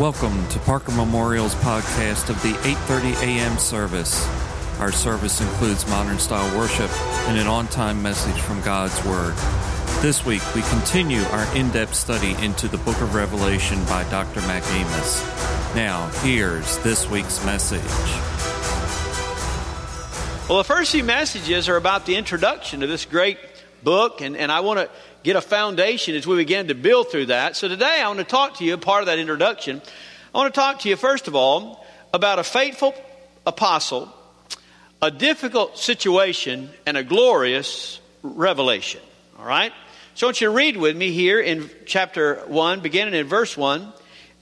Welcome to Parker Memorial's podcast of the 8:30 a.m. service. Our service includes modern style worship and an on-time message from God's word. This week we continue our in-depth study into the book of Revelation by Dr. Mac Amos. Now, here's this week's message. Well, the first few messages are about the introduction to this great book, and, and I want to get a foundation as we begin to build through that. So today I want to talk to you, part of that introduction, I want to talk to you, first of all, about a faithful apostle, a difficult situation, and a glorious revelation. All right? So I want you to read with me here in chapter 1, beginning in verse 1,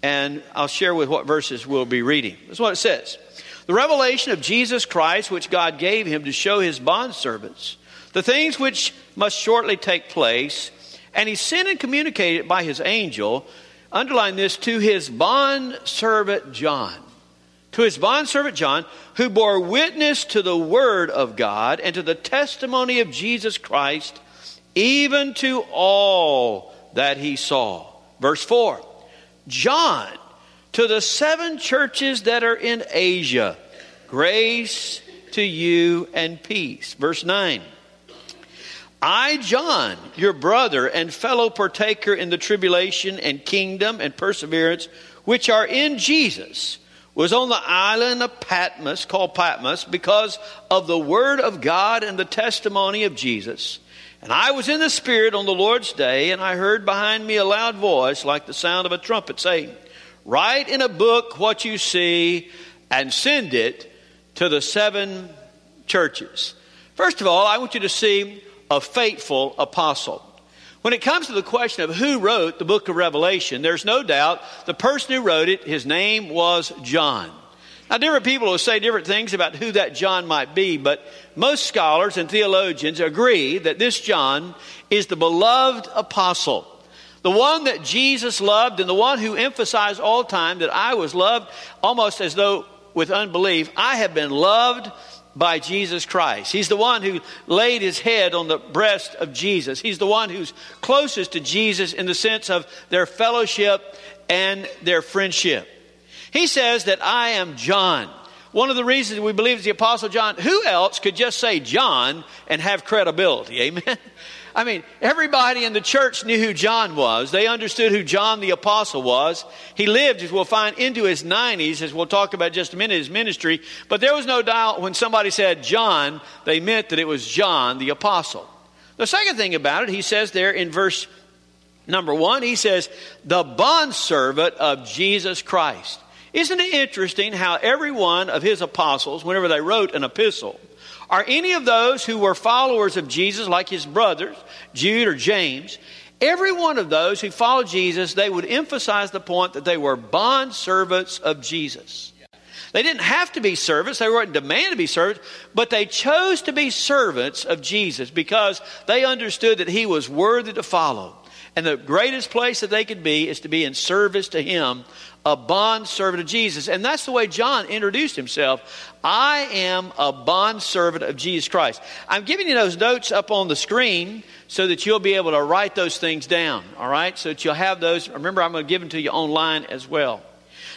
and I'll share with what verses we'll be reading. This is what it says. The revelation of Jesus Christ, which God gave him to show his bondservants the things which must shortly take place, and he sent and communicated it by his angel, underline this, to his bond servant John. To his bond servant John, who bore witness to the word of God and to the testimony of Jesus Christ, even to all that he saw. Verse 4 John, to the seven churches that are in Asia, grace to you and peace. Verse 9 I, John, your brother and fellow partaker in the tribulation and kingdom and perseverance which are in Jesus, was on the island of Patmos, called Patmos, because of the word of God and the testimony of Jesus. And I was in the Spirit on the Lord's day, and I heard behind me a loud voice like the sound of a trumpet saying, Write in a book what you see and send it to the seven churches. First of all, I want you to see a faithful apostle. When it comes to the question of who wrote the book of Revelation, there's no doubt the person who wrote it, his name was John. Now, different people will say different things about who that John might be, but most scholars and theologians agree that this John is the beloved apostle. The one that Jesus loved and the one who emphasized all time that I was loved almost as though with unbelief. I have been loved by Jesus Christ. He's the one who laid his head on the breast of Jesus. He's the one who's closest to Jesus in the sense of their fellowship and their friendship. He says that I am John. One of the reasons we believe is the Apostle John. Who else could just say John and have credibility? Amen. I mean, everybody in the church knew who John was. They understood who John the Apostle was. He lived, as we'll find, into his 90s, as we'll talk about just a minute, his ministry. But there was no doubt when somebody said John, they meant that it was John the Apostle. The second thing about it, he says there in verse number one, he says, the bondservant of Jesus Christ. Isn't it interesting how every one of his apostles, whenever they wrote an epistle, are any of those who were followers of Jesus, like his brothers, Jude or James, every one of those who followed Jesus, they would emphasize the point that they were bond servants of Jesus. They didn't have to be servants, they weren't demanded to be servants, but they chose to be servants of Jesus because they understood that he was worthy to follow. And the greatest place that they could be is to be in service to him a bond servant of Jesus. And that's the way John introduced himself. I am a bond servant of Jesus Christ. I'm giving you those notes up on the screen so that you'll be able to write those things down, all right? So that you'll have those. Remember, I'm going to give them to you online as well.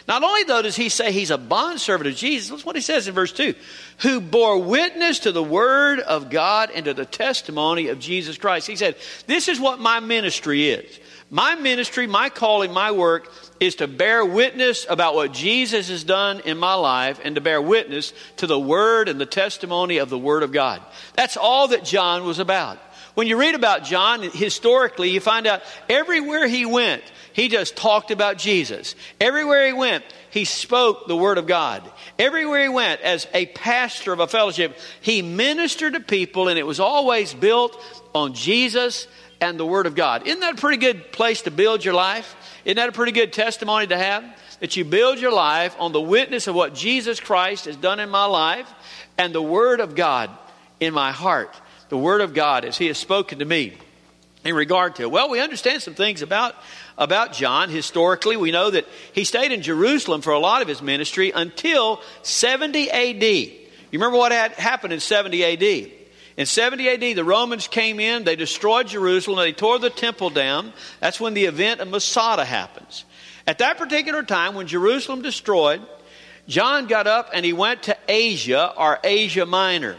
Not only, though, does he say he's a bondservant of Jesus, that's what he says in verse 2 who bore witness to the word of God and to the testimony of Jesus Christ. He said, This is what my ministry is. My ministry, my calling, my work is to bear witness about what Jesus has done in my life and to bear witness to the word and the testimony of the word of God. That's all that John was about. When you read about John historically, you find out everywhere he went, he just talked about Jesus. Everywhere he went, he spoke the word of God. Everywhere he went, as a pastor of a fellowship, he ministered to people, and it was always built on Jesus and the Word of God. Isn't that a pretty good place to build your life? Isn't that a pretty good testimony to have? That you build your life on the witness of what Jesus Christ has done in my life and the Word of God in my heart. The Word of God as He has spoken to me in regard to. Well, we understand some things about, about John. Historically, we know that he stayed in Jerusalem for a lot of his ministry until 70 AD. You remember what had happened in 70 AD? In 70 AD, the Romans came in, they destroyed Jerusalem, they tore the temple down. That's when the event of Masada happens. At that particular time, when Jerusalem destroyed, John got up and he went to Asia or Asia Minor.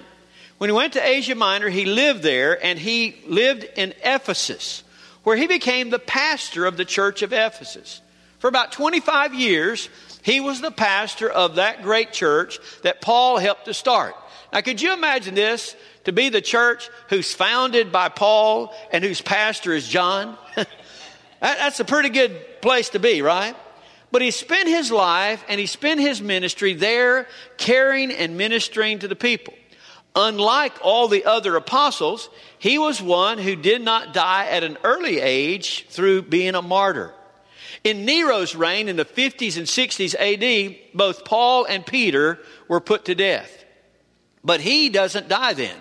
When he went to Asia Minor, he lived there and he lived in Ephesus, where he became the pastor of the church of Ephesus. For about 25 years, he was the pastor of that great church that Paul helped to start. Now, could you imagine this? To be the church who's founded by Paul and whose pastor is John? That's a pretty good place to be, right? But he spent his life and he spent his ministry there caring and ministering to the people. Unlike all the other apostles, he was one who did not die at an early age through being a martyr. In Nero's reign in the 50s and 60s AD, both Paul and Peter were put to death. But he doesn't die then.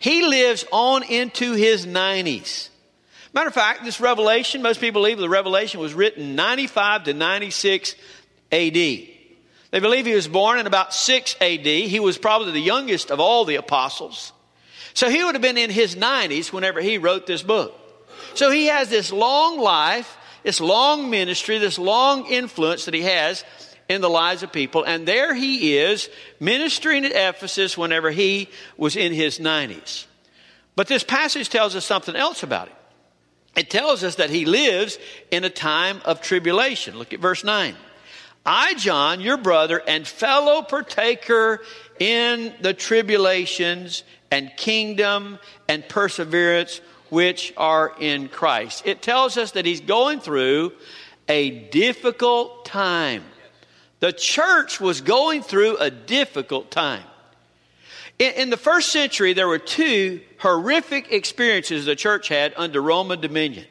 He lives on into his 90s. Matter of fact, this revelation, most people believe the revelation was written 95 to 96 AD. They believe he was born in about 6 AD. He was probably the youngest of all the apostles. So he would have been in his 90s whenever he wrote this book. So he has this long life, this long ministry, this long influence that he has in the lives of people. And there he is ministering at Ephesus whenever he was in his 90s. But this passage tells us something else about him. It tells us that he lives in a time of tribulation. Look at verse 9. I, John, your brother and fellow partaker in the tribulations and kingdom and perseverance which are in Christ. It tells us that he's going through a difficult time. The church was going through a difficult time. In, in the first century, there were two horrific experiences the church had under Roman dominion.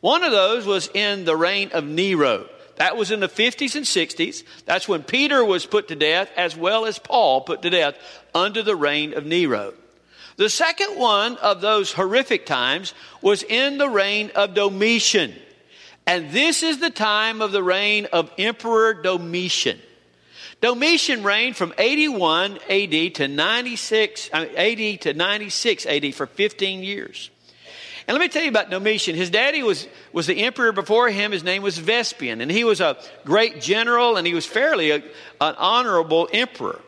One of those was in the reign of Nero. That was in the 50s and 60s. That's when Peter was put to death, as well as Paul put to death under the reign of Nero. The second one of those horrific times was in the reign of Domitian. And this is the time of the reign of Emperor Domitian. Domitian reigned from 81 AD to 96 uh, AD to 96 AD for 15 years. And let me tell you about Domitian. His daddy was, was the emperor before him. His name was Vespasian. And he was a great general and he was fairly a, an honorable emperor.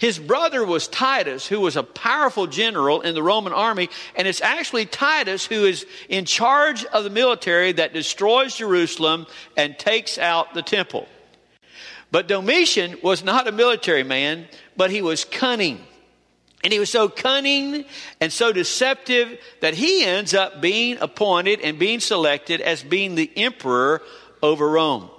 His brother was Titus, who was a powerful general in the Roman army. And it's actually Titus who is in charge of the military that destroys Jerusalem and takes out the temple. But Domitian was not a military man, but he was cunning. And he was so cunning and so deceptive that he ends up being appointed and being selected as being the emperor over Rome.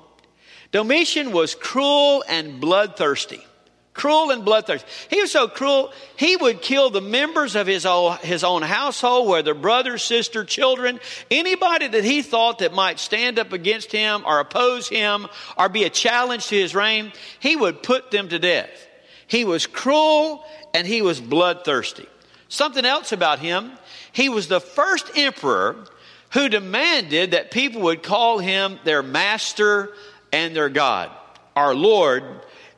Domitian was cruel and bloodthirsty. Cruel and bloodthirsty. He was so cruel, he would kill the members of his own, his own household, whether brothers, sister, children, anybody that he thought that might stand up against him or oppose him or be a challenge to his reign, he would put them to death. He was cruel and he was bloodthirsty. Something else about him, he was the first emperor who demanded that people would call him their master and their God, our Lord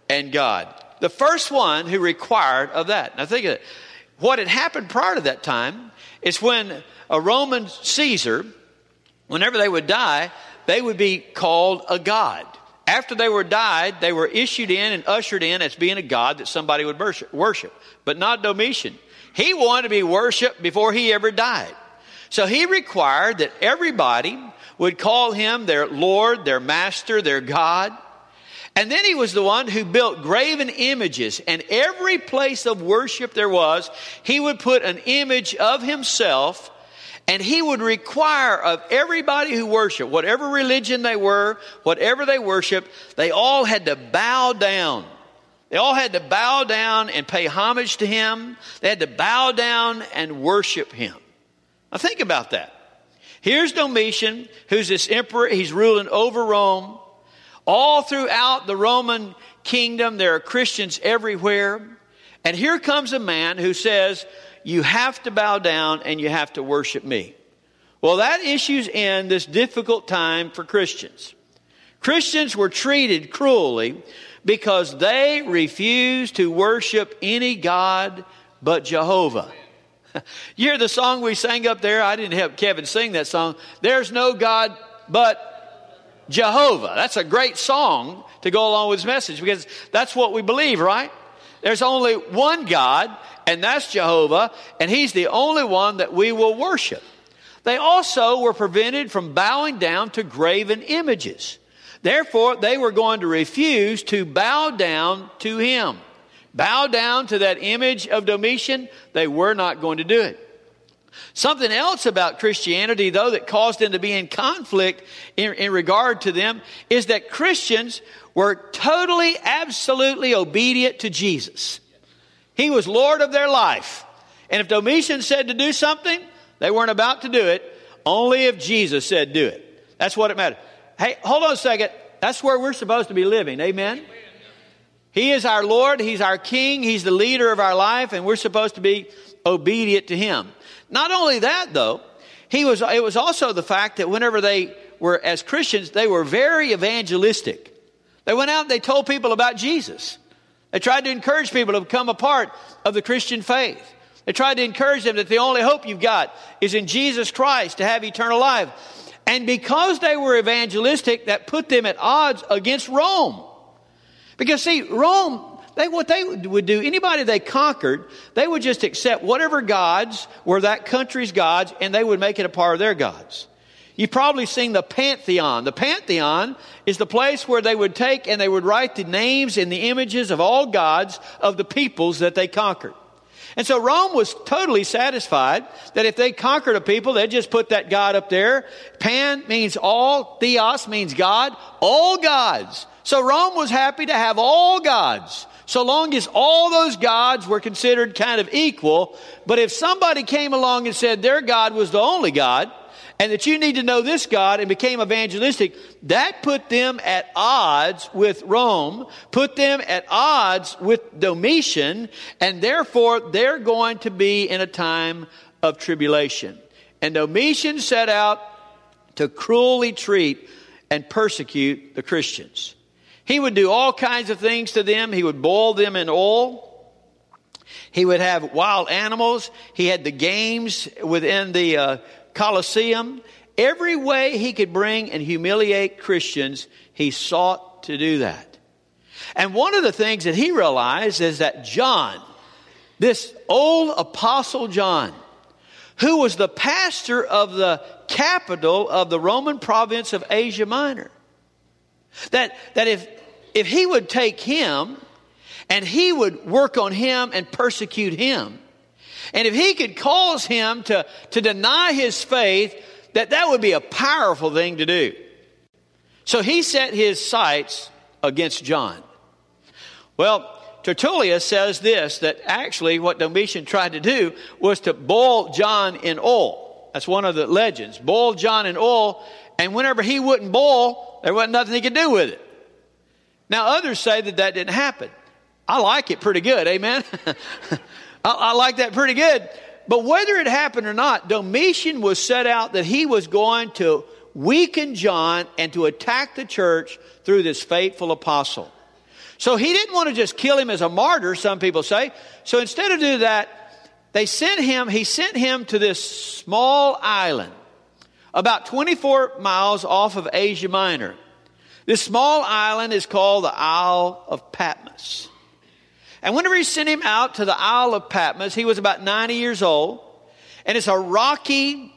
and God the first one who required of that. Now think of it. What had happened prior to that time is when a Roman Caesar, whenever they would die, they would be called a god. After they were died, they were issued in and ushered in as being a god that somebody would worship, but not Domitian. He wanted to be worshiped before he ever died. So he required that everybody would call him their Lord, their Master, their God. And then he was the one who built graven images. And every place of worship there was, he would put an image of himself and he would require of everybody who worshiped, whatever religion they were, whatever they worshiped, they all had to bow down. They all had to bow down and pay homage to him. They had to bow down and worship him. Now think about that. Here's Domitian, who's this emperor. He's ruling over Rome. All throughout the Roman kingdom, there are Christians everywhere. And here comes a man who says, You have to bow down and you have to worship me. Well, that issues in this difficult time for Christians. Christians were treated cruelly because they refused to worship any God but Jehovah. You hear the song we sang up there? I didn't help Kevin sing that song. There's no God but Jehovah. That's a great song to go along with his message because that's what we believe, right? There's only one God, and that's Jehovah, and He's the only one that we will worship. They also were prevented from bowing down to graven images. Therefore, they were going to refuse to bow down to Him. Bow down to that image of Domitian, they were not going to do it. Something else about Christianity, though, that caused them to be in conflict in, in, regard to them is that Christians were totally, absolutely obedient to Jesus. He was Lord of their life. And if Domitian said to do something, they weren't about to do it, only if Jesus said do it. That's what it mattered. Hey, hold on a second. That's where we're supposed to be living. Amen? He is our Lord. He's our King. He's the leader of our life, and we're supposed to be obedient to Him. Not only that, though, he was, it was also the fact that whenever they were, as Christians, they were very evangelistic. They went out and they told people about Jesus. They tried to encourage people to become a part of the Christian faith. They tried to encourage them that the only hope you've got is in Jesus Christ to have eternal life. And because they were evangelistic, that put them at odds against Rome. Because see, Rome they, what they would do, anybody they conquered, they would just accept whatever gods were that country's gods and they would make it a part of their gods. You've probably seen the Pantheon. The Pantheon is the place where they would take and they would write the names and the images of all gods of the peoples that they conquered. And so Rome was totally satisfied that if they conquered a people, they'd just put that God up there. Pan means all, theos means God, all gods. So Rome was happy to have all gods so long as all those gods were considered kind of equal. But if somebody came along and said their God was the only God, and that you need to know this God and became evangelistic, that put them at odds with Rome, put them at odds with Domitian, and therefore they're going to be in a time of tribulation. And Domitian set out to cruelly treat and persecute the Christians. He would do all kinds of things to them. He would boil them in oil. He would have wild animals. He had the games within the uh, Colosseum. Every way he could bring and humiliate Christians, he sought to do that. And one of the things that he realized is that John, this old apostle John, who was the pastor of the capital of the Roman province of Asia Minor, that, that if, if he would take him and he would work on him and persecute him, and if he could cause him to, to deny his faith, that that would be a powerful thing to do. So he set his sights against John. Well, Tertullian says this that actually what Domitian tried to do was to boil John in oil. That's one of the legends. Boil John in oil, and whenever he wouldn't boil, there wasn't nothing he could do with it. Now, others say that that didn't happen. I like it pretty good, amen? I, I like that pretty good. But whether it happened or not, Domitian was set out that he was going to weaken John and to attack the church through this faithful apostle. So he didn't want to just kill him as a martyr, some people say. So instead of doing that, they sent him, he sent him to this small island about 24 miles off of Asia Minor. This small island is called the Isle of Patmos. And whenever he sent him out to the Isle of Patmos, he was about 90 years old. And it's a rocky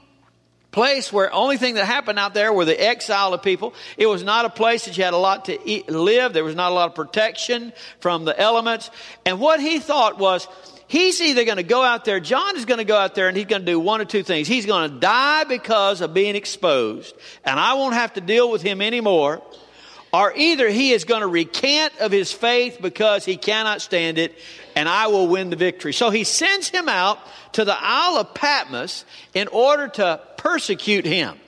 place where only thing that happened out there were the exile of people. It was not a place that you had a lot to eat, live. There was not a lot of protection from the elements. And what he thought was, he's either going to go out there, John is going to go out there and he's going to do one or two things. He's going to die because of being exposed, and I won't have to deal with him anymore or either he is going to recant of his faith because he cannot stand it, and I will win the victory. So he sends him out to the Isle of Patmos in order to persecute him.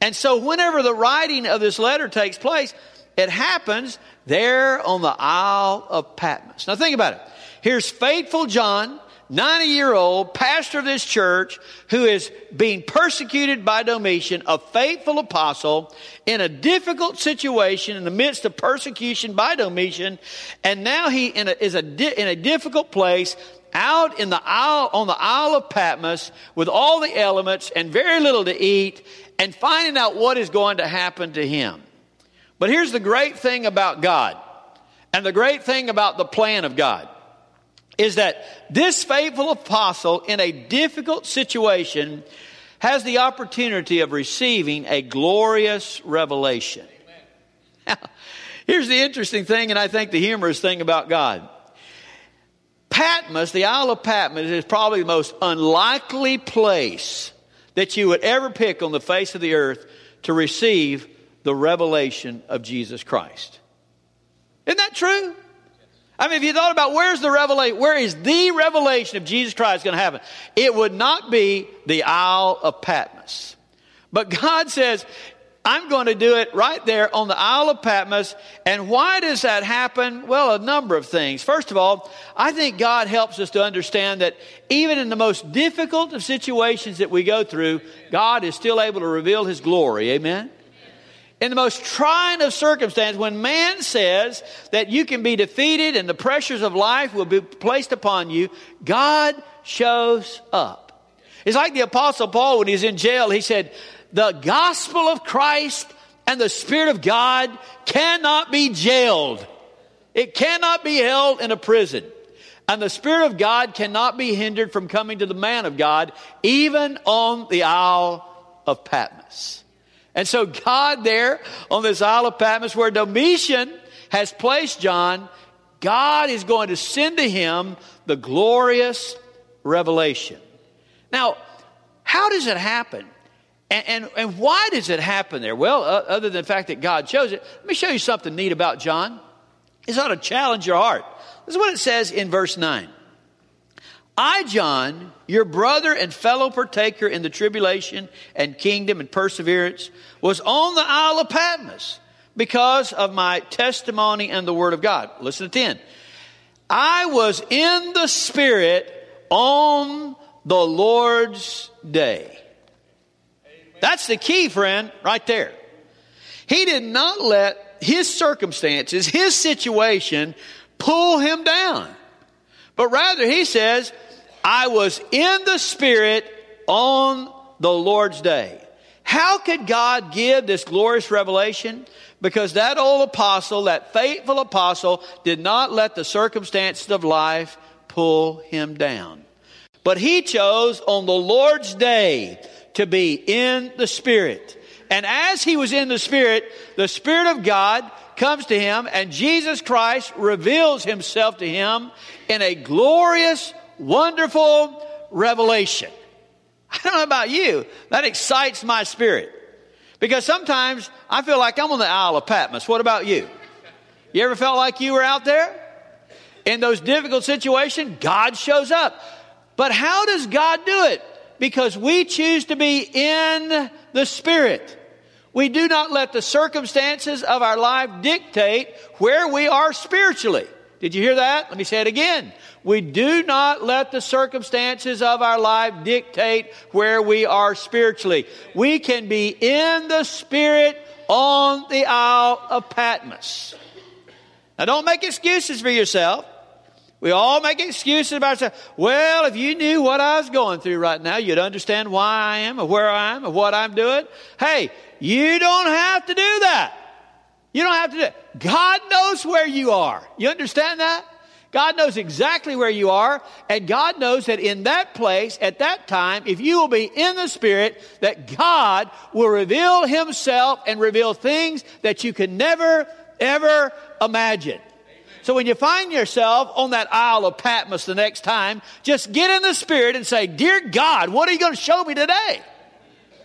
And so whenever the writing of this letter takes place, it happens there on the Isle of Patmos. Now think about it. Here's faithful John 90 year old pastor of this church who is being persecuted by Domitian, a faithful apostle in a difficult situation in the midst of persecution by Domitian. And now he in a, is a di- in a difficult place out in the isle, on the Isle of Patmos with all the elements and very little to eat and finding out what is going to happen to him. But here's the great thing about God, and the great thing about the plan of God is that this faithful apostle in a difficult situation has the opportunity of receiving a glorious revelation. Now, here's the interesting thing, and I think the humorous thing about God. Patmos, the Isle of Patmos, is probably the most unlikely place that you would ever pick on the face of the earth to receive the revelation of Jesus Christ. Isn't that true? I mean, if you thought about where's the revelation, where is the revelation of Jesus Christ going to happen? It would not be the Isle of Patmos. But God says, I'm going to do it right there on the Isle of Patmos. And why does that happen? Well, a number of things. First of all, I think God helps us to understand that even in the most difficult of situations that we go through, God is still able to reveal His glory. Amen? In the most trying of circumstances, when man says that you can be defeated and the pressures of life will be placed upon you, God shows up. It's like the Apostle Paul when he's in jail, he said, The gospel of Christ and the Spirit of God cannot be jailed, it cannot be held in a prison. And the Spirit of God cannot be hindered from coming to the man of God, even on the Isle of Patmos. And so, God, there on this Isle of Patmos, where Domitian has placed John, God is going to send to him the glorious revelation. Now, how does it happen? And, and, and why does it happen there? Well, uh, other than the fact that God chose it, let me show you something neat about John. It's ought to challenge your heart. This is what it says in verse 9. I, John, your brother and fellow partaker in the tribulation and kingdom and perseverance, was on the Isle of Patmos because of my testimony and the word of God. Listen to 10. I was in the Spirit on the Lord's day. That's the key, friend, right there. He did not let his circumstances, his situation, pull him down. But rather, he says, I was in the Spirit on the Lord's day. How could God give this glorious revelation? Because that old apostle, that faithful apostle, did not let the circumstances of life pull him down. But he chose on the Lord's day to be in the Spirit. And as he was in the Spirit, the Spirit of God comes to him and Jesus Christ reveals himself to him in a glorious wonderful revelation. I don't know about you, that excites my spirit. Because sometimes I feel like I'm on the Isle of Patmos. What about you? You ever felt like you were out there? In those difficult situations, God shows up. But how does God do it? Because we choose to be in the Spirit. We do not let the circumstances of our life dictate where we are spiritually. Did you hear that? Let me say it again. We do not let the circumstances of our life dictate where we are spiritually. We can be in the Spirit on the Isle of Patmos. Now, don't make excuses for yourself. We all make excuses about ourselves. Well, if you knew what I was going through right now, you'd understand why I am or where I am or what I'm doing. Hey, you don't have to do that. You don't have to do it. God knows where you are. You understand that? God knows exactly where you are, and God knows that in that place, at that time, if you will be in the Spirit, that God will reveal Himself and reveal things that you can never, ever imagine. So when you find yourself on that Isle of Patmos the next time, just get in the Spirit and say, Dear God, what are you going to show me today?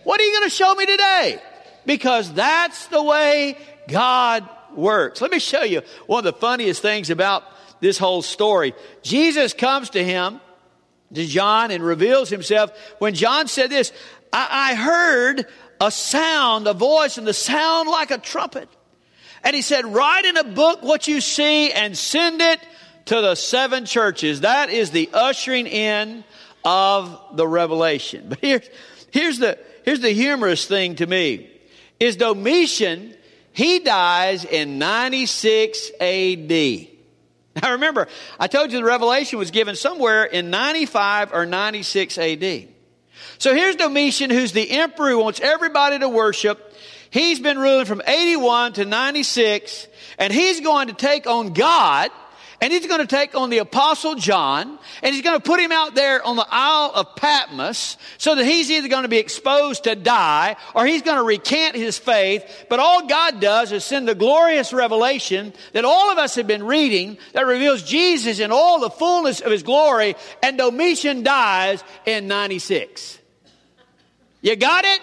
What are you going to show me today? Because that's the way God works. Let me show you one of the funniest things about this whole story. Jesus comes to him, to John, and reveals himself. When John said this, I, I heard a sound, a voice, and the sound like a trumpet. And he said, Write in a book what you see and send it to the seven churches. That is the ushering in of the revelation. But here's, here's, the, here's the humorous thing to me is Domitian he dies in 96 AD. Now remember, I told you the revelation was given somewhere in 95 or 96 AD. So here's Domitian, who's the emperor who wants everybody to worship. He's been ruling from 81 to 96, and he's going to take on God and he's going to take on the apostle John and he's going to put him out there on the Isle of Patmos so that he's either going to be exposed to die or he's going to recant his faith. But all God does is send the glorious revelation that all of us have been reading that reveals Jesus in all the fullness of his glory and Domitian dies in 96. You got it?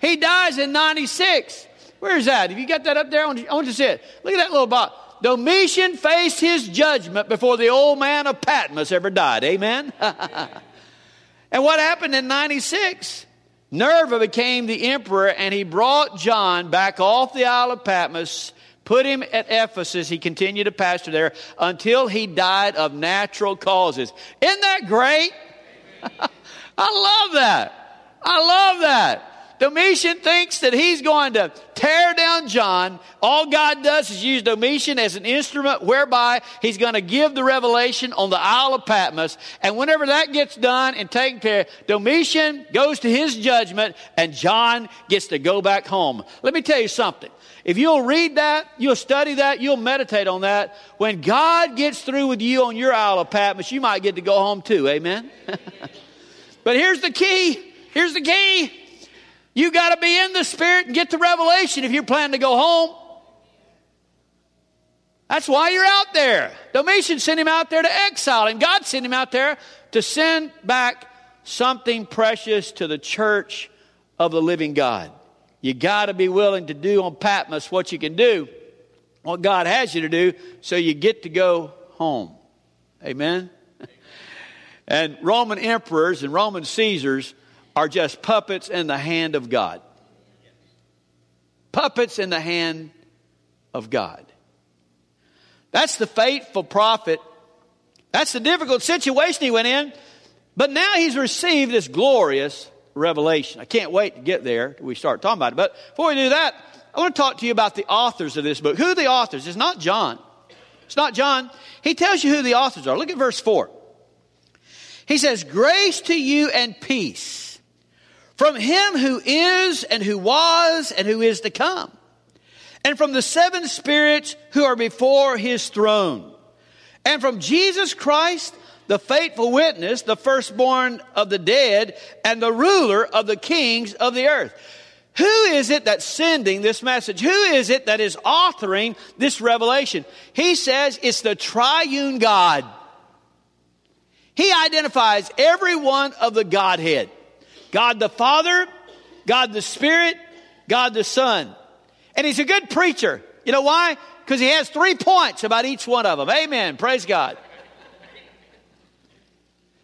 He dies in 96. Where's that? Have you got that up there? I want you to see it. Look at that little box. Domitian faced his judgment before the old man of Patmos ever died. Amen? and what happened in 96? Nerva became the emperor and he brought John back off the Isle of Patmos, put him at Ephesus. He continued to pastor there until he died of natural causes. Isn't that great? I love that. I love that. Domitian thinks that he's going to tear down John. All God does is use Domitian as an instrument whereby he's going to give the revelation on the Isle of Patmos. And whenever that gets done and taken care, Domitian goes to his judgment and John gets to go back home. Let me tell you something. If you'll read that, you'll study that, you'll meditate on that, when God gets through with you on your Isle of Patmos, you might get to go home too. Amen? but here's the key. Here's the key. You got to be in the Spirit and get the revelation if you're planning to go home. That's why you're out there. Domitian sent him out there to exile him. God sent him out there to send back something precious to the church of the living God. You got to be willing to do on Patmos what you can do, what God has you to do, so you get to go home. Amen? and Roman emperors and Roman Caesars are just puppets in the hand of God. Puppets in the hand of God. That's the faithful prophet. That's the difficult situation he went in. But now he's received this glorious revelation. I can't wait to get there we start talking about it. But before we do that, I want to talk to you about the authors of this book. Who are the authors? It's not John. It's not John. He tells you who the authors are. Look at verse 4. He says, Grace to you and peace from him who is and who was and who is to come, and from the seven spirits who are before his throne, and from Jesus Christ, the faithful witness, the firstborn of the dead, and the ruler of the kings of the earth. Who is it that's sending this message? Who is it that is authoring this revelation? He says it's the triune God. He identifies every one of the Godhead. God the Father, God the Spirit, God the Son. And he's a good preacher. You know why? Because he has three points about each one of them. Amen. Praise God.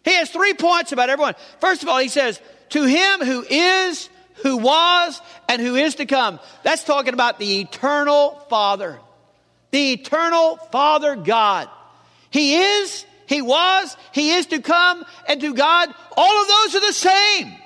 He has three points about everyone. First of all, he says, To him who is, who was, and who is to come. That's talking about the eternal Father. The eternal Father God. He is, He was, He is to come, and to God, all of those are the same.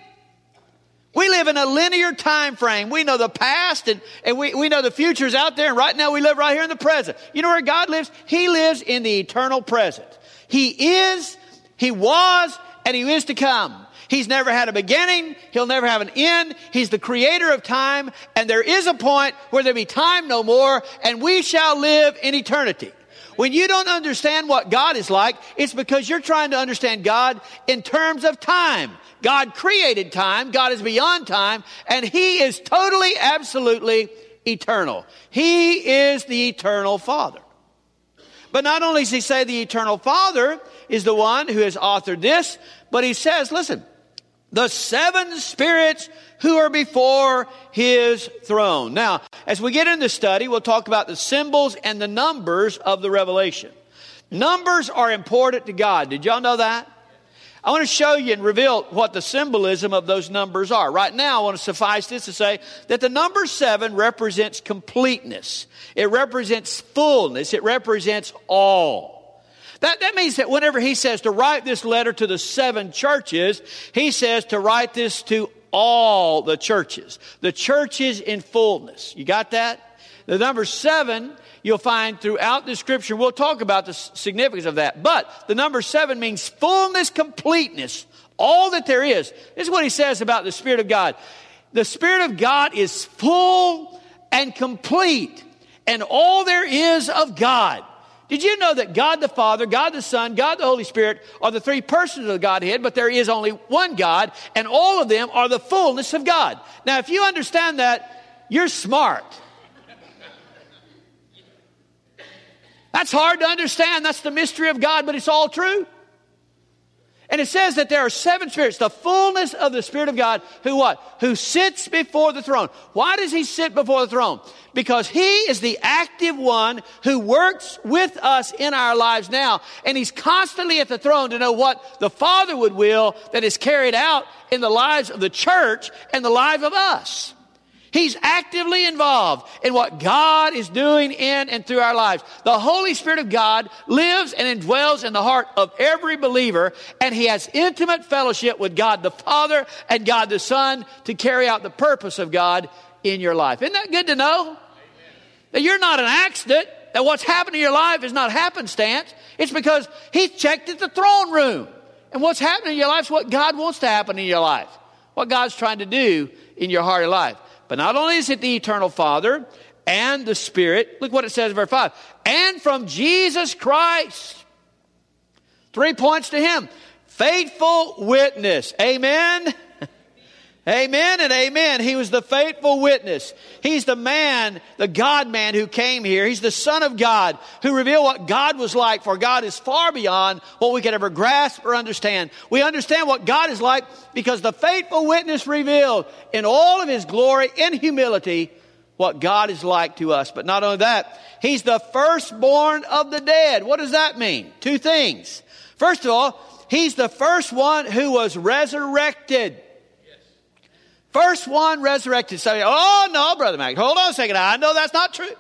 We live in a linear time frame. We know the past and, and we, we know the future is out there, and right now we live right here in the present. You know where God lives? He lives in the eternal present. He is, He was, and He is to come. He's never had a beginning. He'll never have an end. He's the creator of time. And there is a point where there be time no more and we shall live in eternity. When you don't understand what God is like, it's because you're trying to understand God in terms of time. God created time, God is beyond time, and He is totally, absolutely eternal. He is the eternal Father. But not only does He say the eternal Father is the one who has authored this, but He says, listen, the seven spirits who are before his throne. Now, as we get into study, we'll talk about the symbols and the numbers of the revelation. Numbers are important to God. Did y'all know that? I want to show you and reveal what the symbolism of those numbers are. Right now, I want to suffice this to say that the number seven represents completeness. It represents fullness. It represents all. That, that means that whenever he says to write this letter to the seven churches, he says to write this to all the churches. The churches in fullness. You got that? The number seven you'll find throughout the scripture. We'll talk about the significance of that. But the number seven means fullness, completeness, all that there is. This is what he says about the Spirit of God. the Spirit of God is full and complete and all there is of God. Did you know that God the Father, God the Son, God the Holy Spirit are the three persons of the Godhead, but there is only one God, and all of them are the fullness of God? Now, if you understand that, you're smart. That's hard to understand. That's the mystery of God, but it's all true. And it says that there are seven spirits, the fullness of the Spirit of God, who what? Who sits before the throne. Why does he sit before the throne? Because he is the active one who works with us in our lives now. And he's constantly at the throne to know what the Father would will that is carried out in the lives of the church and the lives of us. He's actively involved in what God is doing in and through our lives. The Holy Spirit of God lives and indwells in the heart of every believer, and He has intimate fellowship with God the Father and God the Son to carry out the purpose of God in your life. Isn't that good to know? Amen. That you're not an accident, that what's happening in your life is not happenstance. It's because he's checked at the throne room. And what's happening in your life is what God wants to happen in your life, what God's trying to do in your heart and life. But not only is it the eternal Father and the Spirit, look what it says in verse 5 and from Jesus Christ. Three points to Him. Faithful witness. Amen. Amen and amen. He was the faithful witness. He's the man, the God man who came here. He's the Son of God who revealed what God was like, for God is far beyond what we could ever grasp or understand. We understand what God is like because the faithful witness revealed in all of his glory, in humility, what God is like to us. But not only that, he's the firstborn of the dead. What does that mean? Two things. First of all, he's the first one who was resurrected. First one resurrected. So, oh no, Brother Mac, hold on a second. I know that's not true.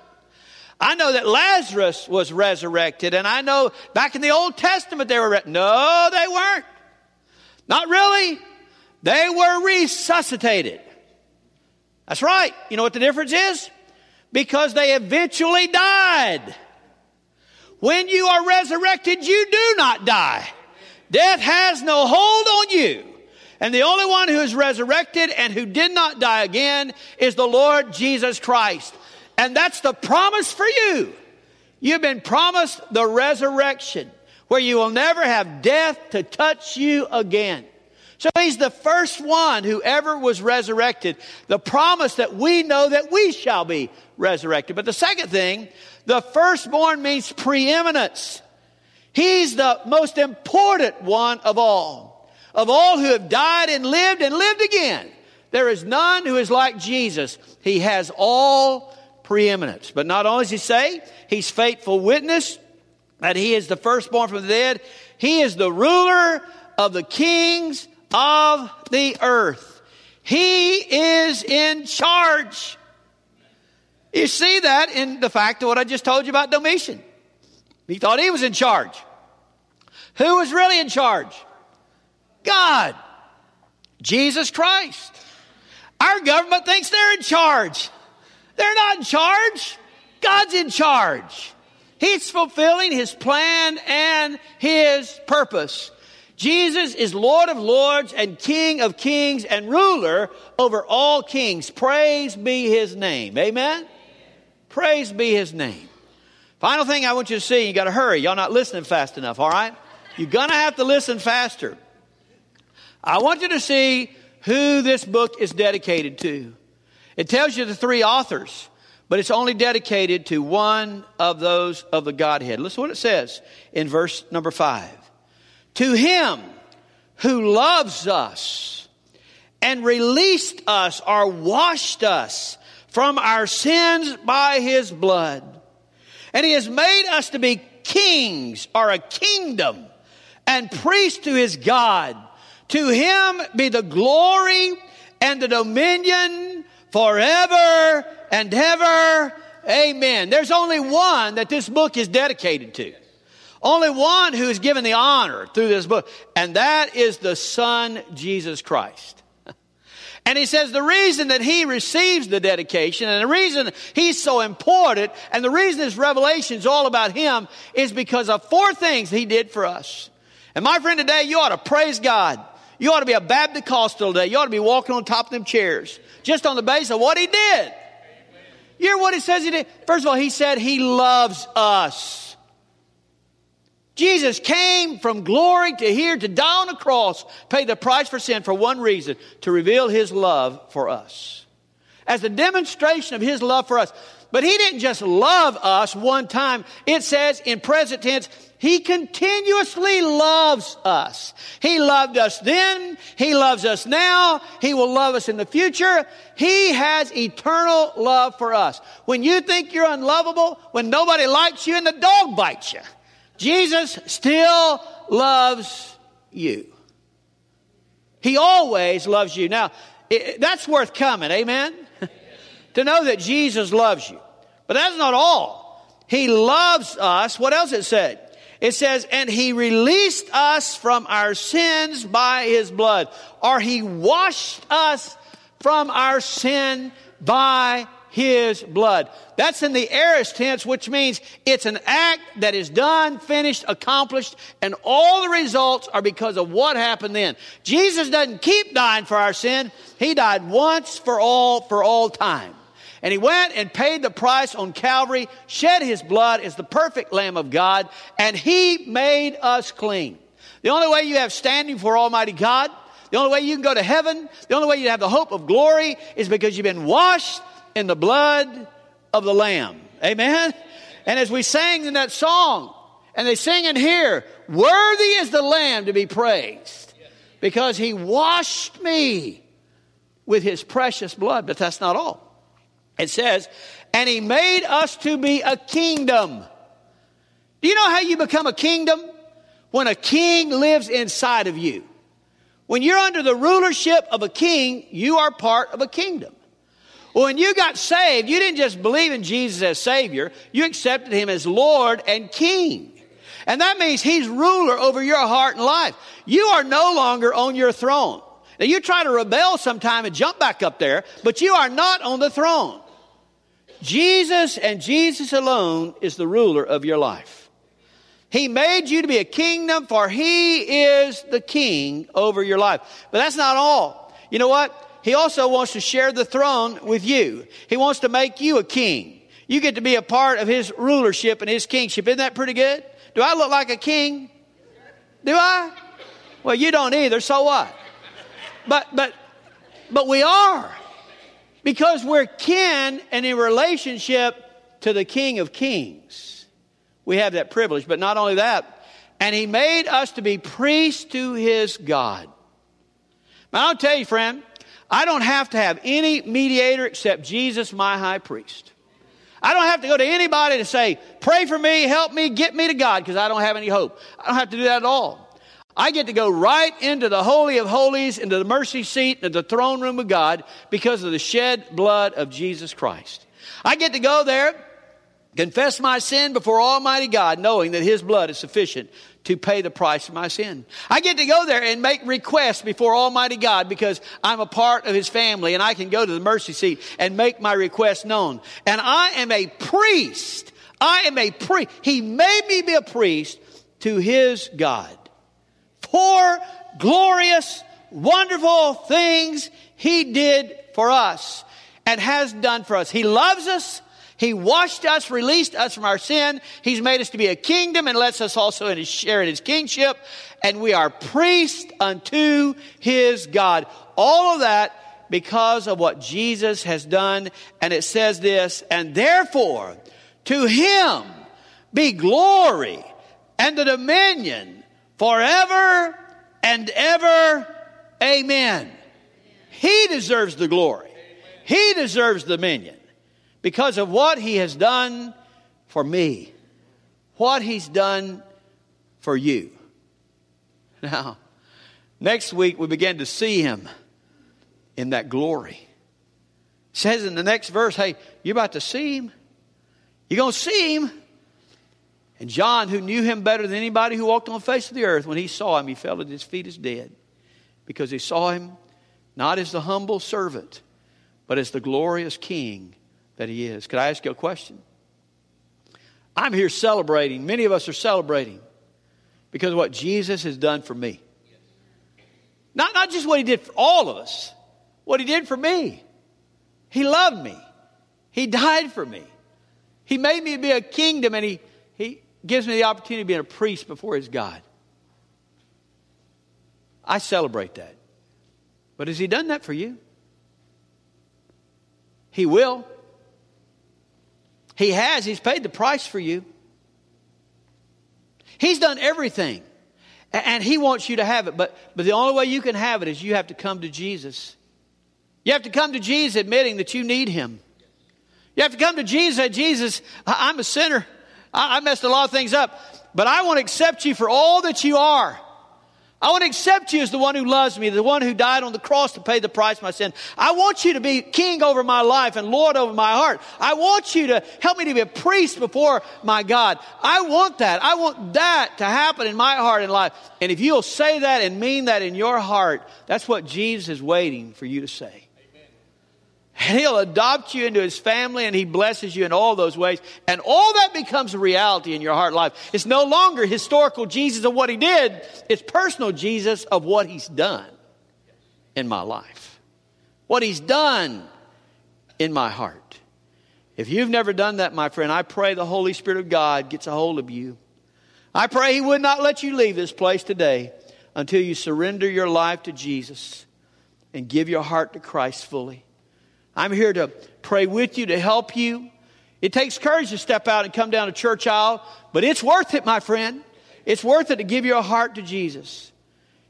I know that Lazarus was resurrected, and I know back in the Old Testament they were. Re- no, they weren't. Not really. They were resuscitated. That's right. You know what the difference is? Because they eventually died. When you are resurrected, you do not die. Death has no hold on you. And the only one who is resurrected and who did not die again is the Lord Jesus Christ. And that's the promise for you. You've been promised the resurrection where you will never have death to touch you again. So he's the first one who ever was resurrected. The promise that we know that we shall be resurrected. But the second thing, the firstborn means preeminence. He's the most important one of all of all who have died and lived and lived again. There is none who is like Jesus. He has all preeminence. But not only does he say, he's faithful witness that he is the firstborn from the dead, he is the ruler of the kings of the earth. He is in charge. You see that in the fact of what I just told you about Domitian. He thought he was in charge. Who was really in charge? God, Jesus Christ. Our government thinks they're in charge. They're not in charge. God's in charge. He's fulfilling his plan and his purpose. Jesus is Lord of lords and King of kings and ruler over all kings. Praise be his name. Amen? Praise be his name. Final thing I want you to see, you got to hurry. Y'all not listening fast enough, all right? You're going to have to listen faster. I want you to see who this book is dedicated to. It tells you the three authors, but it's only dedicated to one of those of the Godhead. Listen to what it says in verse number five. To him who loves us and released us or washed us from our sins by his blood. And he has made us to be kings or a kingdom and priests to his God. To him be the glory and the dominion forever and ever. Amen. There's only one that this book is dedicated to. Only one who is given the honor through this book, and that is the Son, Jesus Christ. And he says the reason that he receives the dedication and the reason he's so important and the reason this revelation is all about him is because of four things he did for us. And my friend, today you ought to praise God You ought to be a Baptist today. You ought to be walking on top of them chairs just on the basis of what he did. You hear what he says he did? First of all, he said he loves us. Jesus came from glory to here to die on the cross, pay the price for sin for one reason to reveal his love for us. As a demonstration of his love for us. But he didn't just love us one time. It says in present tense, he continuously loves us. He loved us then. He loves us now. He will love us in the future. He has eternal love for us. When you think you're unlovable, when nobody likes you and the dog bites you, Jesus still loves you. He always loves you. Now, it, that's worth coming. Amen? to know that Jesus loves you. But that's not all. He loves us. What else it said? It says, and he released us from our sins by his blood. Or he washed us from our sin by his blood. That's in the aorist tense, which means it's an act that is done, finished, accomplished, and all the results are because of what happened then. Jesus doesn't keep dying for our sin. He died once for all, for all time. And he went and paid the price on Calvary, shed his blood as the perfect Lamb of God, and he made us clean. The only way you have standing for Almighty God, the only way you can go to heaven, the only way you have the hope of glory is because you've been washed in the blood of the Lamb. Amen? And as we sang in that song, and they sing in here, worthy is the Lamb to be praised because he washed me with his precious blood. But that's not all. It says, and he made us to be a kingdom. Do you know how you become a kingdom? When a king lives inside of you. When you're under the rulership of a king, you are part of a kingdom. When you got saved, you didn't just believe in Jesus as Savior, you accepted Him as Lord and King. And that means He's ruler over your heart and life. You are no longer on your throne. Now, you try to rebel sometime and jump back up there, but you are not on the throne. Jesus and Jesus alone is the ruler of your life. He made you to be a kingdom, for He is the king over your life. But that's not all. You know what? He also wants to share the throne with you. He wants to make you a king. You get to be a part of His rulership and His kingship. Isn't that pretty good? Do I look like a king? Do I? Well, you don't either, so what? But, but, but we are. Because we're kin and in relationship to the King of Kings. We have that privilege. But not only that, and He made us to be priests to His God. Now, I'll tell you, friend, I don't have to have any mediator except Jesus, my high priest. I don't have to go to anybody to say, pray for me, help me, get me to God, because I don't have any hope. I don't have to do that at all. I get to go right into the Holy of Holies, into the mercy seat, into the throne room of God because of the shed blood of Jesus Christ. I get to go there, confess my sin before Almighty God, knowing that His blood is sufficient to pay the price of my sin. I get to go there and make requests before Almighty God because I'm a part of His family and I can go to the mercy seat and make my request known. And I am a priest. I am a priest. He made me be a priest to His God four glorious, wonderful things He did for us and has done for us. He loves us. He washed us, released us from our sin. He's made us to be a kingdom and lets us also in his, share in His kingship. And we are priests unto His God. All of that because of what Jesus has done. And it says this, and therefore to Him be glory and the dominion forever and ever. Amen. He deserves the glory. He deserves the dominion because of what he has done for me, what he's done for you. Now, next week we begin to see him in that glory. It says in the next verse, hey, you're about to see him. You're going to see him. And John, who knew him better than anybody who walked on the face of the earth, when he saw him, he fell at his feet as dead because he saw him not as the humble servant, but as the glorious king that he is. Could I ask you a question? I'm here celebrating. Many of us are celebrating because of what Jesus has done for me. Not, not just what he did for all of us, what he did for me. He loved me. He died for me. He made me be a kingdom and he, he gives me the opportunity to be a priest before his God. I celebrate that. But has he done that for you? He will. He has. He's paid the price for you. He's done everything. And he wants you to have it. But, but the only way you can have it is you have to come to Jesus. You have to come to Jesus admitting that you need him. You have to come to Jesus and Jesus, I'm a sinner. I, I messed a lot of things up. But I want to accept you for all that you are. I want to accept you as the one who loves me, the one who died on the cross to pay the price of my sin. I want you to be king over my life and Lord over my heart. I want you to help me to be a priest before my God. I want that. I want that to happen in my heart and life. And if you'll say that and mean that in your heart, that's what Jesus is waiting for you to say. And he'll adopt you into his family and he blesses you in all those ways. And all that becomes a reality in your heart life. It's no longer historical Jesus of what he did, it's personal Jesus of what he's done in my life. What he's done in my heart. If you've never done that, my friend, I pray the Holy Spirit of God gets a hold of you. I pray he would not let you leave this place today until you surrender your life to Jesus and give your heart to Christ fully. I'm here to pray with you, to help you. It takes courage to step out and come down a church aisle, but it's worth it, my friend. It's worth it to give your heart to Jesus.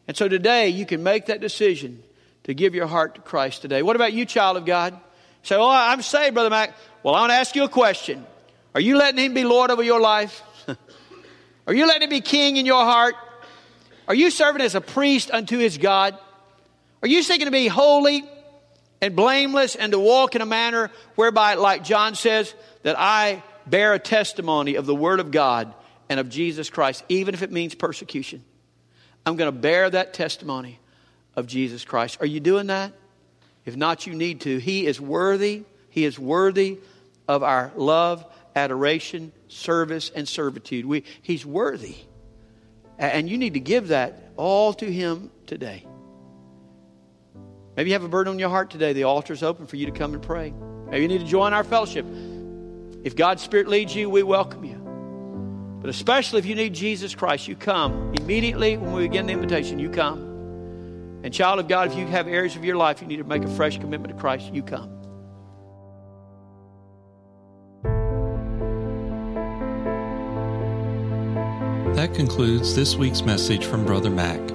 And so today you can make that decision to give your heart to Christ today. What about you, child of God? Say, well, I'm saved, Brother Mac. Well, I want to ask you a question. Are you letting Him be Lord over your life? Are you letting Him be King in your heart? Are you serving as a priest unto His God? Are you seeking to be holy and blameless and to walk in a manner whereby, like John says, that I bear a testimony of the Word of God and of Jesus Christ, even if it means persecution. I'm going to bear that testimony of Jesus Christ. Are you doing that? If not, you need to. He is worthy. He is worthy of our love, adoration, service, and servitude. We, he's worthy. And you need to give that all to Him today. Maybe you have a burden on your heart today. The altar is open for you to come and pray. Maybe you need to join our fellowship. If God's Spirit leads you, we welcome you. But especially if you need Jesus Christ, you come. Immediately when we begin the invitation, you come. And, child of God, if you have areas of your life you need to make a fresh commitment to Christ, you come. That concludes this week's message from Brother Mac.